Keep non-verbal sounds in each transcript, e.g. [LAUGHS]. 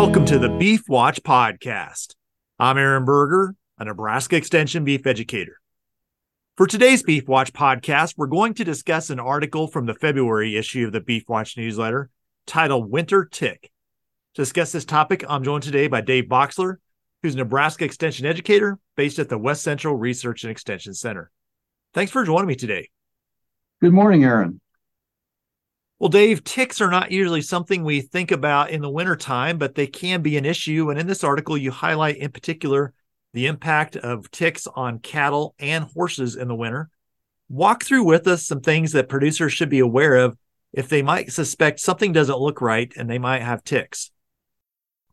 Welcome to the Beef Watch Podcast. I'm Aaron Berger, a Nebraska Extension beef educator. For today's Beef Watch podcast, we're going to discuss an article from the February issue of the Beef Watch newsletter titled Winter Tick. To discuss this topic, I'm joined today by Dave Boxler, who's a Nebraska Extension educator based at the West Central Research and Extension Center. Thanks for joining me today. Good morning, Aaron. Well, Dave, ticks are not usually something we think about in the wintertime, but they can be an issue. And in this article, you highlight in particular the impact of ticks on cattle and horses in the winter. Walk through with us some things that producers should be aware of if they might suspect something doesn't look right and they might have ticks.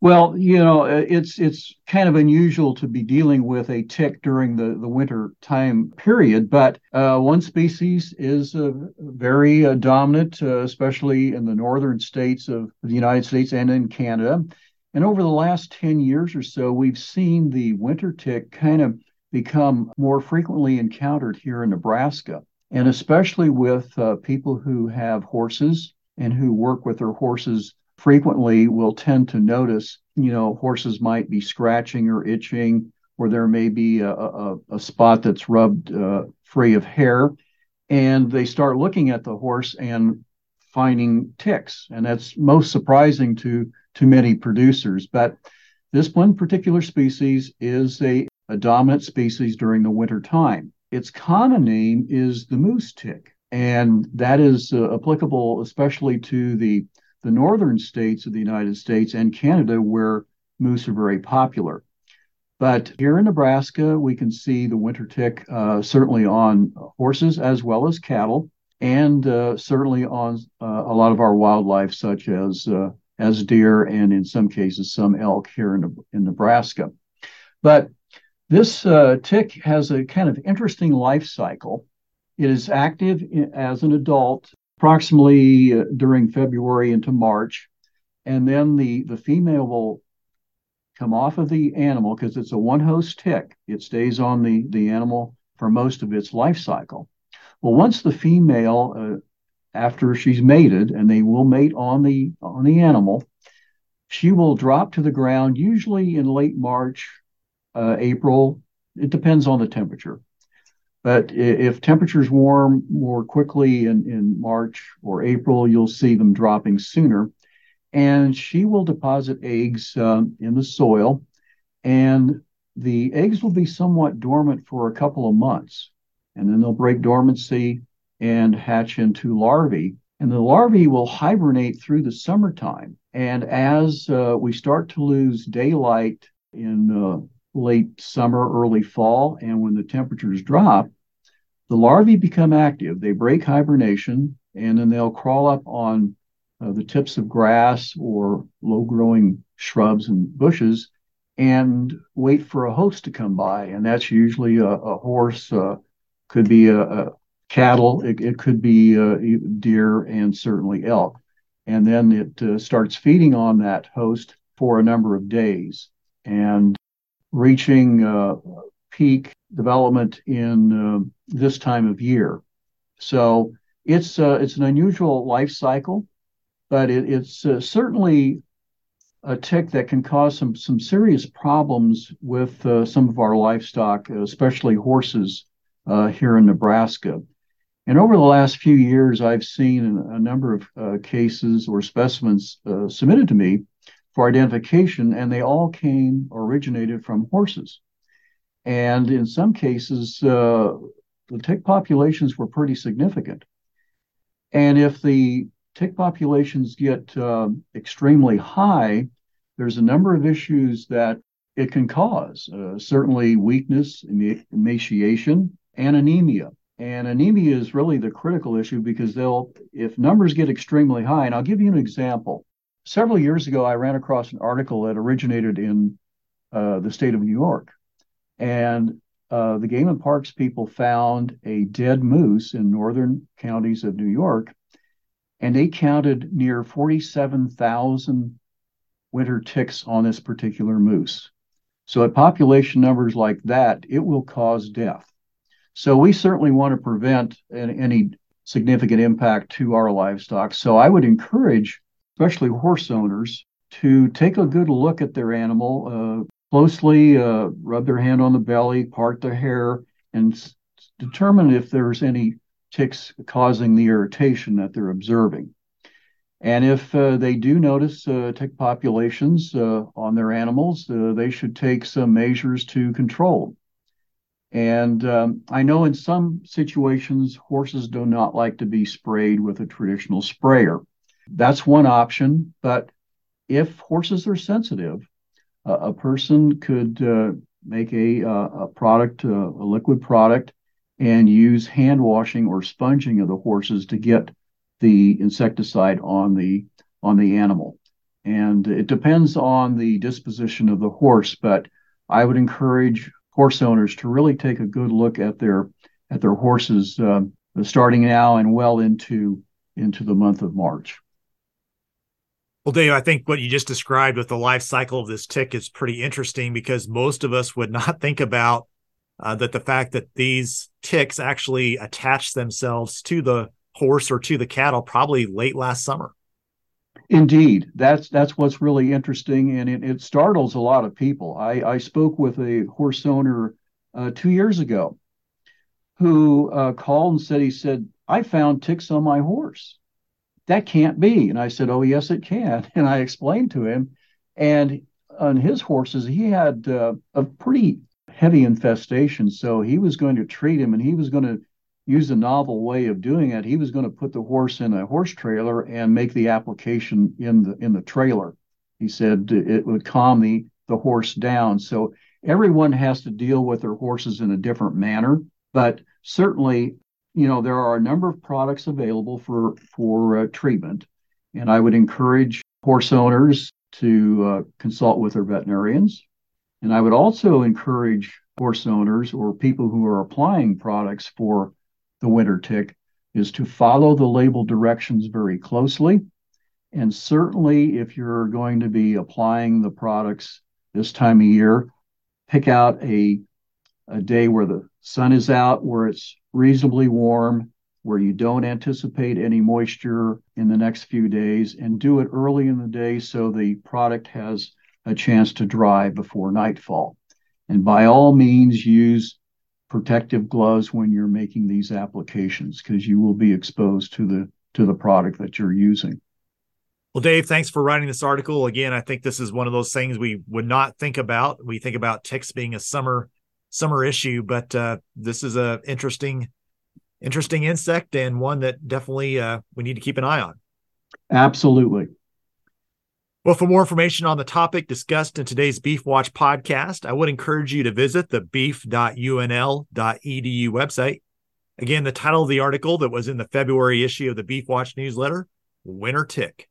Well, you know, uh, it's it's kind of unusual to be dealing with a tick during the, the winter time period, but uh, one species is uh, very uh, dominant, uh, especially in the northern states of the United States and in Canada. And over the last 10 years or so, we've seen the winter tick kind of become more frequently encountered here in Nebraska, and especially with uh, people who have horses and who work with their horses frequently will tend to notice, you know, horses might be scratching or itching, or there may be a, a, a spot that's rubbed uh, free of hair. And they start looking at the horse and finding ticks. And that's most surprising to, to many producers. But this one particular species is a, a dominant species during the winter time. Its common name is the moose tick. And that is uh, applicable especially to the the northern states of the United States and Canada, where moose are very popular. But here in Nebraska, we can see the winter tick uh, certainly on horses as well as cattle, and uh, certainly on uh, a lot of our wildlife, such as uh, as deer and in some cases some elk here in, in Nebraska. But this uh, tick has a kind of interesting life cycle. It is active as an adult approximately uh, during February into March. And then the, the female will come off of the animal because it's a one host tick. It stays on the, the animal for most of its life cycle. Well, once the female, uh, after she's mated, and they will mate on the on the animal, she will drop to the ground usually in late March, uh, April. It depends on the temperature. But if temperatures warm more quickly in, in March or April, you'll see them dropping sooner. And she will deposit eggs um, in the soil, and the eggs will be somewhat dormant for a couple of months. And then they'll break dormancy and hatch into larvae. And the larvae will hibernate through the summertime. And as uh, we start to lose daylight in uh, late summer, early fall, and when the temperatures drop, the larvae become active. They break hibernation and then they'll crawl up on uh, the tips of grass or low growing shrubs and bushes and wait for a host to come by. And that's usually a, a horse, uh, could be a, a cattle, it, it, could be uh, deer, and certainly elk. And then it uh, starts feeding on that host for a number of days and reaching uh, peak development in uh, this time of year. So it's uh, it's an unusual life cycle, but it, it's uh, certainly a tick that can cause some some serious problems with uh, some of our livestock, especially horses uh, here in Nebraska. And over the last few years, I've seen a number of uh, cases or specimens submitted to me for identification, and they all came originated from horses. And in some cases, uh, the tick populations were pretty significant. And if the tick populations get uh, extremely high, there's a number of issues that it can cause. Uh, certainly, weakness, emaciation, and anemia. And anemia is really the critical issue because they'll, if numbers get extremely high, and I'll give you an example. Several years ago, I ran across an article that originated in uh, the state of New York and uh, the Game and Parks people found a dead moose in northern counties of New York, and they counted near 47,000 winter ticks on this particular moose. So, at population numbers like that, it will cause death. So, we certainly want to prevent any significant impact to our livestock. So, I would encourage, especially horse owners, to take a good look at their animal, uh, closely uh, rub their hand on the belly, part the hair, and s- determine if there's any ticks causing the irritation that they're observing. And if uh, they do notice uh, tick populations uh, on their animals, uh, they should take some measures to control. And um, I know in some situations, horses do not like to be sprayed with a traditional sprayer. That's one option. But if horses are sensitive, a person could uh, make a, uh, a product, uh, a liquid product, and use hand washing or sponging of the horses to get the insecticide on the on the animal. And it depends on the disposition of the horse, but I would encourage horse owners to really take a good look at their at their horses um, starting now and well into into the month of March. Well, Dave, I think what you just described with the life cycle of this tick is pretty interesting because most of us would not [LAUGHS] think about uh, that the fact that these ticks actually attach themselves to the horse or to the cattle probably late last summer. Indeed, that's that's what's really interesting, and it, it startles a lot of people. I, I spoke with a horse owner uh, two years ago who uh, called and said he said I found ticks on my horse. That can't be, and I said, oh yes, it can, [LAUGHS] and I explained to him, and on his horses he had uh, a pretty heavy infestation, so he was going to treat him, and he was going to use a novel way of doing it. He was going to put the horse in a horse trailer and make the application in the in the trailer. He said it would calm the the horse down. So everyone has to deal with their horses in a different manner, but certainly, you know, there are a number of products available for for uh, treatment, and I would encourage horse owners to uh, consult with their veterinarians. And I would also encourage horse owners or people who are applying products for the winter tick is to follow the label directions very closely. And certainly, if you're going to be applying the products this time of year, pick out a, a day where the sun is out, where it's reasonably warm, where you don't anticipate any moisture in the next few days, and do it early in the day so the product has a chance to dry before nightfall. And by all means, use protective gloves when you're making these applications because you will be exposed to the to the product that you're using. Well, Dave, thanks for writing this article. Again, I think this is one of those things we would not think about. We think about ticks being a summer summer issue, but uh, this is a interesting interesting insect and one that definitely uh, we need to keep an eye on. Absolutely. Well, for more information on the topic discussed in today's Beef Watch podcast, I would encourage you to visit the beef.unl.edu website. Again, the title of the article that was in the February issue of the Beef Watch newsletter Winter Tick.